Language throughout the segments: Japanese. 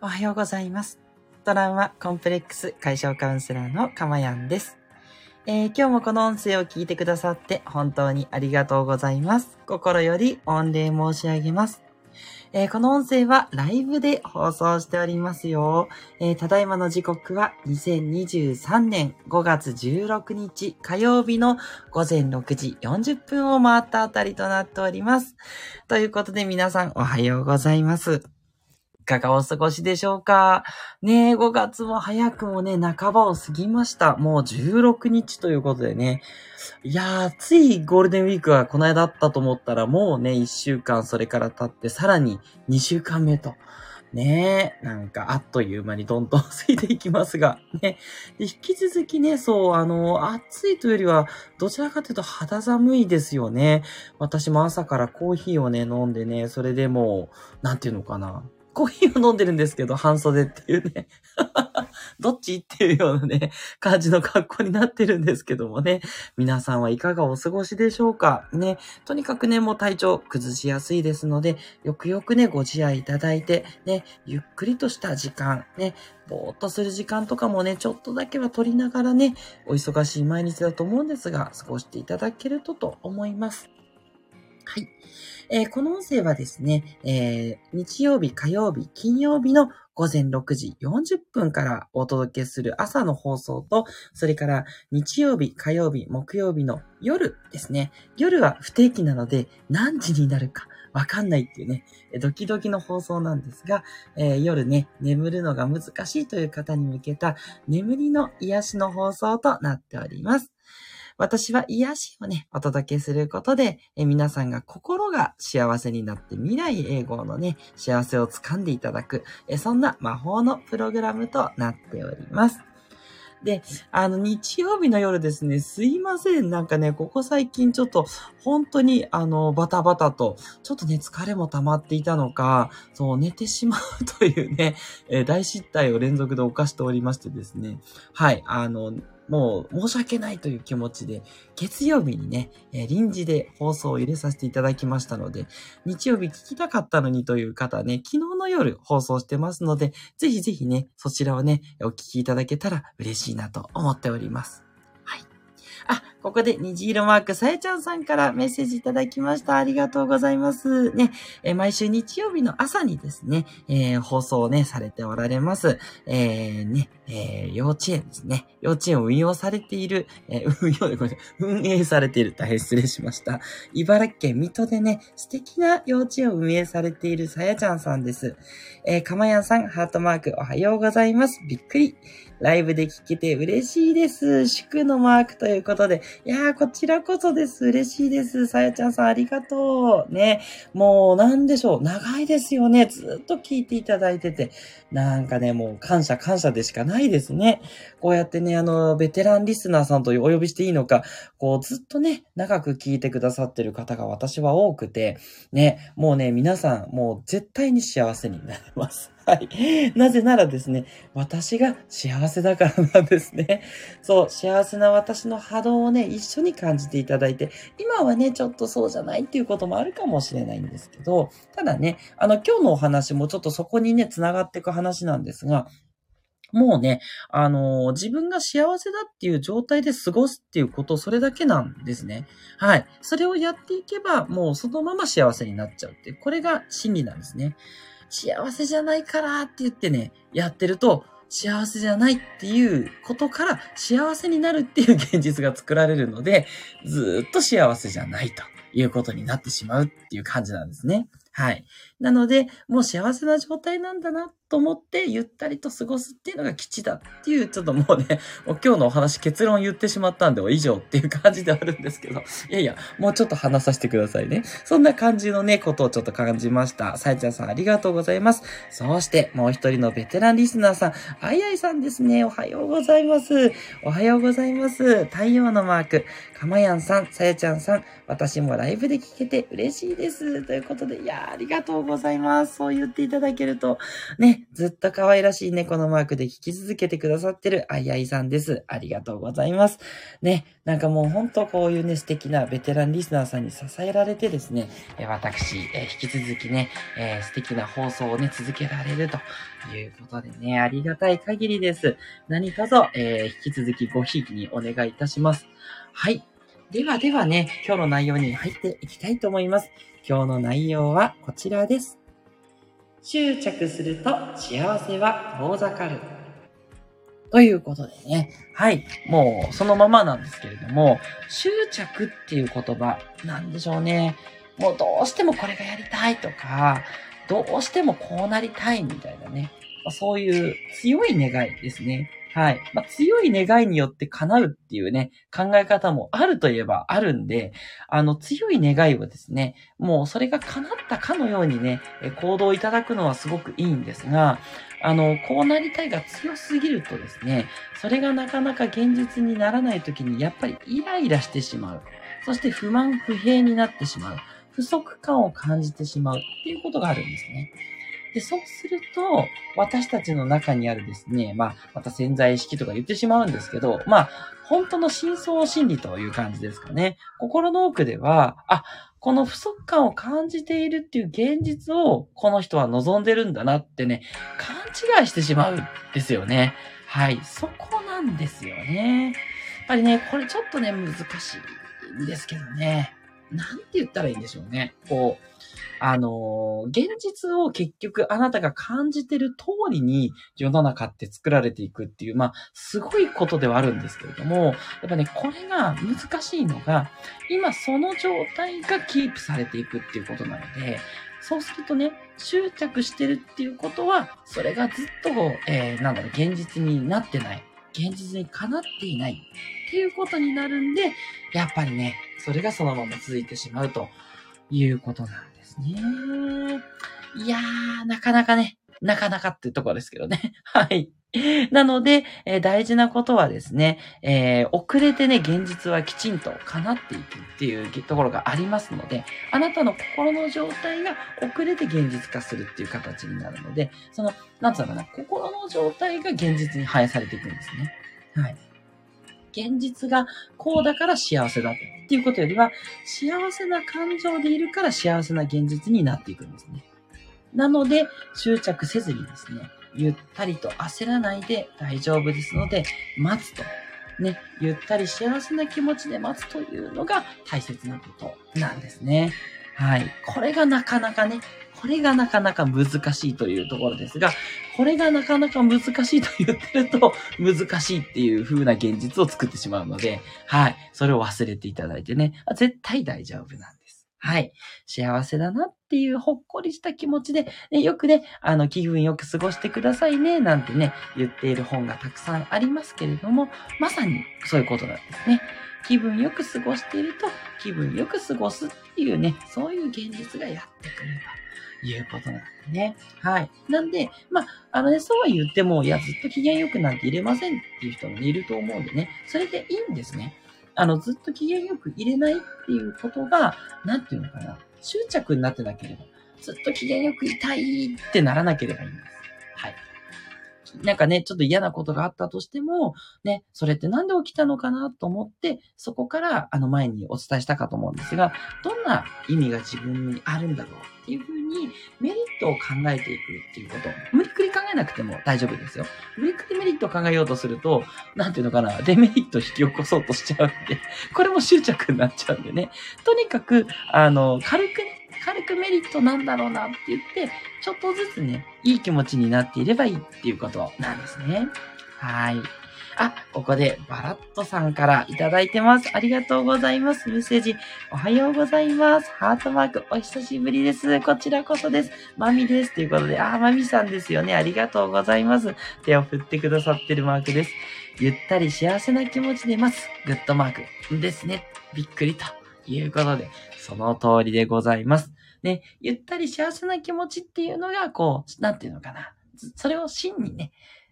おはようございます。トラウマコンプレックス解消カウンセラーのかまやんです。えー今日もこの音声を聞いてくださって本当にありがとうございます。心より御礼申し上げます。えーこの音声はライブで放送しておりますよ。えーただいまの時刻は2023年5月16日火曜日の午前6時40分を回ったあたりとなっております。ということで皆さんおはようございます。かがお過ごしでしょうか？ねえ、5月も早くもね、半ばを過ぎました。もう16日ということでね。いやー、ついゴールデンウィークはこの間あったと思ったら、もうね、1週間それから経って、さらに2週間目と。ねえ、なんかあっという間にどんどん過ぎていきますが、ね。引き続きね、そう、あの、暑いというよりは、どちらかというと肌寒いですよね。私も朝からコーヒーをね、飲んでね、それでもう、なんていうのかな。コーヒーを飲んでるんですけど、半袖っていうね。どっちっていうようなね、感じの格好になってるんですけどもね。皆さんはいかがお過ごしでしょうか？ね。とにかくね、もう体調崩しやすいですので、よくよくね、ご自愛いただいて、ね、ゆっくりとした時間、ね、ぼーっとする時間とかもね、ちょっとだけは取りながらね、お忙しい毎日だと思うんですが、過ごしていただけるとと思います。はい。えーこの音声はですね、えー日曜日、火曜日、金曜日の午前6時40分からお届けする朝の放送と、それから日曜日、火曜日、木曜日の夜ですね。夜は不定期なので何時になるかわかんないっていうね、ドキドキの放送なんですが、えー夜ね、眠るのが難しいという方に向けた眠りの癒しの放送となっております。私は癒しをね、お届けすることで、え皆さんが心が幸せになって未来永劫のね、幸せを掴んでいただく、えそんな魔法のプログラムとなっております。で、あの、日曜日の夜ですね、すいません。なんかね、ここ最近ちょっと、本当に、あの、バタバタと、ちょっとね、疲れも溜まっていたのか、そう、寝てしまうというね、えー大失態を連続で犯しておりましてですね、はい、あの、もう申し訳ないという気持ちで、月曜日にね、え臨時で放送を入れさせていただきましたので、日曜日聞きたかったのにという方はね、昨日の夜放送してますので、ぜひぜひね、そちらをね、お聞きいただけたら嬉しいなと思っております。あ、ここで虹色マークさえちゃんさんからメッセージいただきました。ありがとうございます。ね、え毎週日曜日の朝にですね、えー放送をね、されておられます。えーね、えー幼稚園ですね。幼稚園を運用されている、え 運用でごめんなさい。運営されている。大変失礼しました。茨城県水戸でね、素敵な幼稚園を運営されているさやちゃんさんです。えーかまやんさん、ハートマーク、おはようございます。びっくり。ライブで聞けて嬉しいです。祝のマークということで。いやー、こちらこそです。嬉しいです。さやちゃんさん、ありがとう。ね。もう、なんでしょう。長いですよね。ずっと聞いていただいてて。なんかね、もう感謝感謝でしかないですね。こうやってね、あの、ベテランリスナーさんとお呼びしていいのか、こう、ずっとね、長く聞いてくださってる方が私は多くて、ね、もうね、皆さん、もう絶対に幸せになります。はい。なぜならですね、私が幸せだからなんですね。そう、幸せな私の波動をね、一緒に感じていただいて、今はね、ちょっとそうじゃないっていうこともあるかもしれないんですけど、ただね、あの、今日のお話もちょっとそこにね、繋がっていく話なんですが、もうね、あのー自分が幸せだっていう状態で過ごすっていうこと、それだけなんですね。はい。それをやっていけば、もうそのまま幸せになっちゃうっていう、これが真理なんですね。幸せじゃないからって言ってね、やってると、幸せじゃないっていうことから幸せになるっていう現実が作られるので、ずっと幸せじゃないということになってしまうっていう感じなんですね。はい。なので、もう幸せな状態なんだなと思って、ゆったりと過ごすっていうのが基地だっていう、ちょっともうね、もう今日のお話結論言ってしまったんで、以上っていう感じではあるんですけど、いやいや、もうちょっと話させてくださいね。そんな感じのね、ことをちょっと感じました。さえちゃんさんありがとうございます。そして、もう一人のベテランリスナーさん、あいあいさんですね。おはようございます。おはようございます。太陽のマーク、かまやんさん、さやちゃんさん、私もライブで聞けて嬉しいです。ということで、いやありがとう。ございます。そう言っていただけると、ね、ずっと可愛らしい猫のマークで聞き続けてくださってるあいあいさんです。ありがとうございます。ね、なんかもう本当こういうね、素敵なベテランリスナーさんに支えられてですね、私、え引き続きね、え、素敵な放送をね、続けられるということでね、ありがたい限りです。何卒、え、引き続きごひいきにお願いいたします。はい。ではではね、今日の内容に入っていきたいと思います。今日の内容はこちらです。執着すると幸せは遠ざかる。ということでね。はい。もうそのままなんですけれども、執着っていう言葉、なんでしょうね。もうどうしてもこれがやりたいとか、どうしてもこうなりたいみたいなね。そういう強い願いですね。はい。まあ、強い願いによって叶うっていうね、考え方もあるといえばあるんで、あの、強い願いをですね、もうそれが叶ったかのようにね、行動いただくのはすごくいいんですが、あの、こうなりたいが強すぎるとですね、それがなかなか現実にならない時に、やっぱりイライラしてしまう。そして不満不平になってしまう。不足感を感じてしまうっていうことがあるんですね。で、そうすると、私たちの中にあるですね、まあ、また潜在意識とか言ってしまうんですけど、まあ、本当の真相心理という感じですかね。心の奥では、あ、この不足感を感じているっていう現実を、この人は望んでるんだなってね、勘違いしてしまうんですよね。はい、そこなんですよね。やっぱりね、これちょっとね、難しいんですけどね。なんて言ったらいいんでしょうね。こう、あの、現実を結局あなたが感じてる通りに世の中って作られていくっていう、まあ、すごいことではあるんですけれども、やっぱね、これが難しいのが、今その状態がキープされていくっていうことなので、そうするとね、執着してるっていうことは、それがずっと、えー、なんだろう、現実になってない。現実にかなっていないっていうことになるんで、やっぱりね、それがそのまま続いてしまうということなんですね。いやー、なかなかね、なかなかっていうとこですけどね。はい。なので、えー、大事なことはですね、えー、遅れてね、現実はきちんと叶っていくっていうところがありますので、あなたの心の状態が遅れて現実化するっていう形になるので、その、なんつうのかな、心の状態が現実に反映されていくんですね。はい。現実がこうだから幸せだっていうことよりは、幸せな感情でいるから幸せな現実になっていくんですね。なので、執着せずにですね、ゆったりと焦らないで大丈夫ですので、待つと。ね、ゆったり幸せな気持ちで待つというのが大切なことなんですね。はい。これがなかなかね、これがなかなか難しいというところですが、これがなかなか難しいと言ってると、難しいっていう風な現実を作ってしまうので、はい。それを忘れていただいてね、絶対大丈夫なんです。はい。幸せだなっていうほっこりした気持ちで、ね、よくね、あの、気分よく過ごしてくださいね、なんてね、言っている本がたくさんありますけれども、まさにそういうことなんですね。気分よく過ごしていると、気分よく過ごすっていうね、そういう現実がやってくれば。いうことなんですね。はい。なんで、まあ、あのね、そうは言っても、いや、ずっと機嫌良くなんて入れませんっていう人もいると思うんでね、それでいいんですね。あの、ずっと機嫌よく入れないっていうことが、なんていうのかな、執着になってなければ、ずっと機嫌よくいたいってならなければいいんです。はい。なんかね、ちょっと嫌なことがあったとしても、ね、それってなんで起きたのかなと思って、そこからあの前にお伝えしたかと思うんですが、どんな意味が自分にあるんだろうっていうふうにメリットを考えていくっていうこと。無理くり考えなくても大丈夫ですよ。無理くりメリットを考えようとすると、なんていうのかな、デメリットを引き起こそうとしちゃうんで、これも執着になっちゃうんでね。とにかく、あの、軽くね、軽くメリットなんだろうなって言って、ちょっとずつね、いい気持ちになっていればいいっていうことなんですね。はい。あ、ここでバラットさんからいただいてます。ありがとうございます。メッセージ。おはようございます。ハートマーク、お久しぶりです。こちらこそです。マミです。ということで、あ、マミさんですよね。ありがとうございます。手を振ってくださってるマークです。ゆったり幸せな気持ちでます。グッドマークですね。びっくりということで、その通りでございます。ね、ゆったり幸せな気持ちっていうのが、こう、なんていうのかな。それを真にね、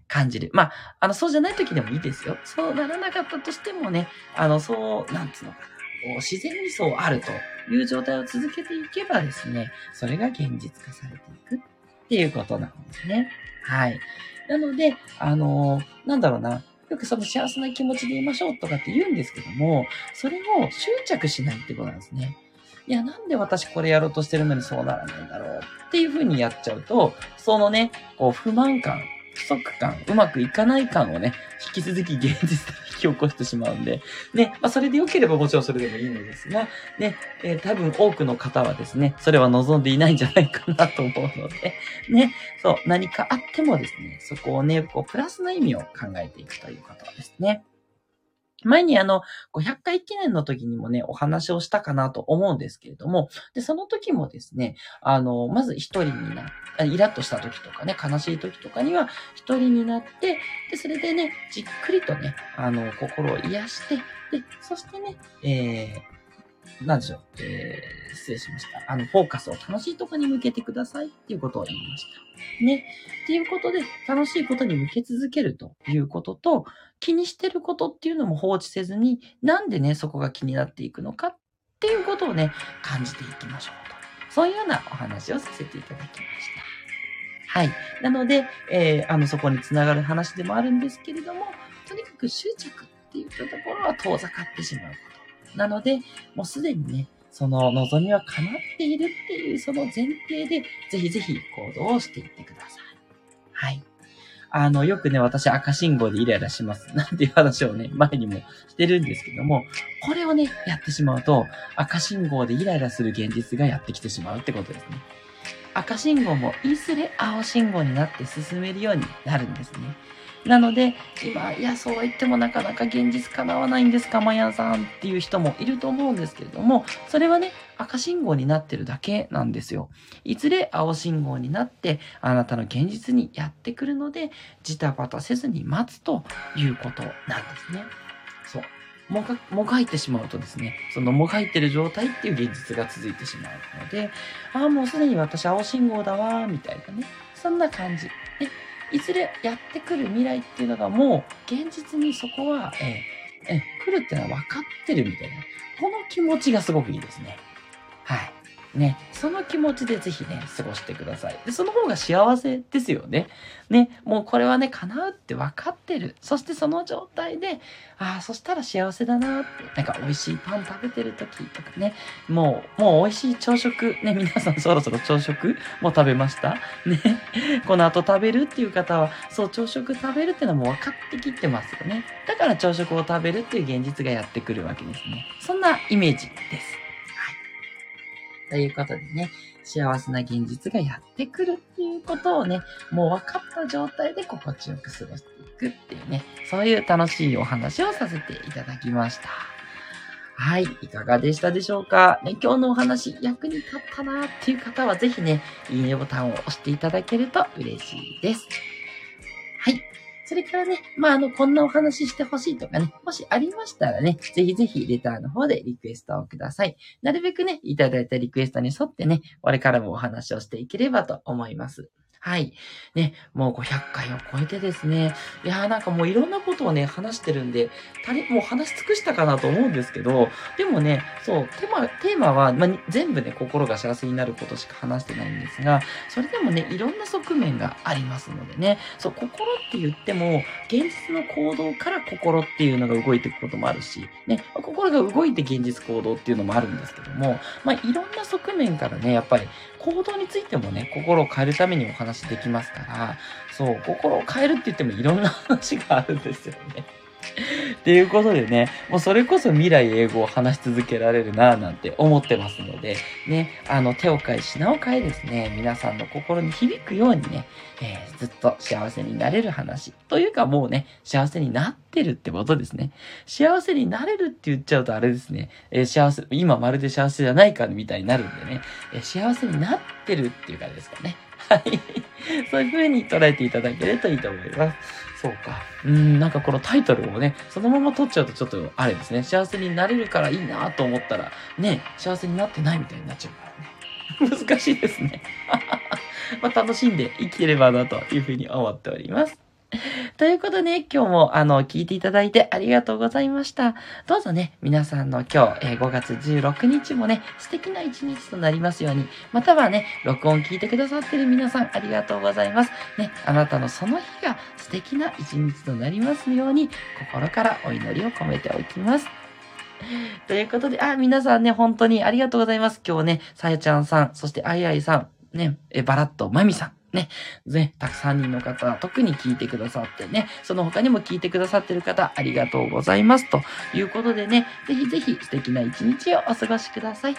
感じる。まあ、あの、そうじゃない時でもいいですよ。そうならなかったとしてもね、あの、そう、なんつうのかな。自然にそうあるという状態を続けていけばですね、それが現実化されていくっていうことなんですね。はい。なので、あの、なんだろうな。よくその幸せな気持ちでいましょうとかって言うんですけども、それを執着しないってことなんですね。いや、なんで私これやろうとしてるのにそうならないんだろうっていう風にやっちゃうと、そのね、こう不満感不足感、うまくいかない感をね、引き続き現実で引き起こしてしまうんで、ね、まあ、それで良ければもちろんそれでもいいのですが、ね、えー、多分多くの方はですね、それは望んでいないんじゃないかなと思うので、ね、そう、何かあってもですね、そこをね、こう、プラスの意味を考えていくということですね。前にあの、500回記念の時にもね、お話をしたかなと思うんですけれども、で、その時もですね、あの、まず一人になイラッとした時とかね、悲しい時とかには一人になって、で、それでね、じっくりとね、あの、心を癒して、で、そしてね、えー、なんでしょう、えー、失礼しました。あの、フォーカスを楽しいとこに向けてくださいっていうことを言いました。ね。っていうことで、楽しいことに向け続けるということと、気にしてることっていうのも放置せずに、なんでね、そこが気になっていくのかっていうことをね、感じていきましょうと。そういうようなお話をさせていただきました。はい。なので、えー、あの、そこにつながる話でもあるんですけれども、とにかく執着っていうところは遠ざかってしまうこと。なので、もうすでにね、その望みは叶っているっていうその前提で、ぜひぜひ行動をしていってください。はい。あの、よくね、私赤信号でイライラします。なんていう話をね、前にもしてるんですけども、これをね、やってしまうと、赤信号でイライラする現実がやってきてしまうってことですね。赤信号もいずれ青信号になって進めるようになるんですね。なので、今、いや、そうは言ってもなかなか現実叶わないんですか、マヤさんっていう人もいると思うんですけれども、それはね、赤信号になってるだけなんですよ。いずれ青信号になって、あなたの現実にやってくるので、ジタバタせずに待つということなんですね。そう。もが、もがいてしまうとですね、そのもがいてる状態っていう現実が続いてしまうので、ああ、もうすでに私青信号だわ、みたいなね。そんな感じ。ね、いずれやってくる未来っていうのがもう現実にそこは、えー、え来るっていうのは分かってるみたいな。この気持ちがすごくいいですね。はい。ね、その気持ちでぜひね、過ごしてください。で、その方が幸せですよね。ね、もうこれはね、叶うって分かってる。そしてその状態で、ああ、そしたら幸せだなって、なんか美味しいパン食べてる時とかね、もう、もう美味しい朝食、ね、皆さんそろそろ朝食もう食べました？ね、この後食べるっていう方は、そう、朝食食べるっていうのも分かってきてますよね。だから朝食を食べるっていう現実がやってくるわけですね。そんなイメージです。ということでね、幸せな現実がやってくるっていうことをね、もう分かった状態で心地よく過ごしていくっていうね、そういう楽しいお話をさせていただきました。はい。いかがでしたでしょうか、ね、今日のお話役に立ったなっていう方はぜひね、いいねボタンを押していただけると嬉しいです。はい。それからね、まあ、あの、こんなお話ししてほしいとかね、もしありましたらね、ぜひぜひレターの方でリクエストをください。なるべくね、いただいたリクエストに沿ってね、これからもお話をしていければと思います。はい。ね、もう500回を超えてですね、いやーなんかもういろんなことをね、話してるんで、足り、もう話し尽くしたかなと思うんですけど、でもね、そう、テーマ、テーマは、まあ、全部ね、心が幸せになることしか話してないんですが、それでもね、いろんな側面がありますのでね、そう、心って言っても、現実の行動から心っていうのが動いていくこともあるし、ね、心が動いて現実行動っていうのもあるんですけども、まあ、いろんな側面からね、やっぱり行動についてもね、心を変えるためにお話できますから、そう、心を変えるって言ってもいろんな話があるんですよね。っていうことでね、もうそれこそ未来英語を話し続けられるなぁなんて思ってますので、ね、あの手を変え品を変えですね、皆さんの心に響くようにね、えー、ずっと幸せになれる話。というかもうね、幸せになってるってことですね。幸せになれるって言っちゃうとあれですね、えー、幸せ、今まるで幸せじゃないかみたいになるんでね、えー、幸せになってるっていうかですかね。はい。そういう風に捉えていただけるといいと思います。そうか。うん、なんかこのタイトルをね、そのまま取っちゃうとちょっとあれですね。幸せになれるからいいなと思ったら、ね、幸せになってないみたいになっちゃうからね。難しいですね。まあ、楽しんで生きればなというふうに思っております。ということでね、今日もあの、聞いていただいてありがとうございました。どうぞね、皆さんの今日、えー、5月16日もね、素敵な一日となりますように、またはね、録音聞いてくださってる皆さんありがとうございます。ね、あなたのその日が素敵な一日となりますように、心からお祈りを込めておきます。ということで、あ、皆さんね、本当にありがとうございます。今日ね、さやちゃんさん、そしてあいあいさん、ね、え、バラッとまみさん、ね、ね、たくさん人の方、特に聞いてくださってね、その他にも聞いてくださってる方、ありがとうございます。ということでね、ぜひぜひ素敵な一日をお過ごしください。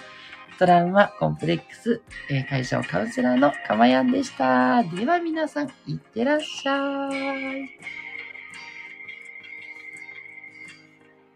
トラウマコンプレックス、えー、会社をカウンセラーのかまやんでした。では皆さん、いってらっしゃい。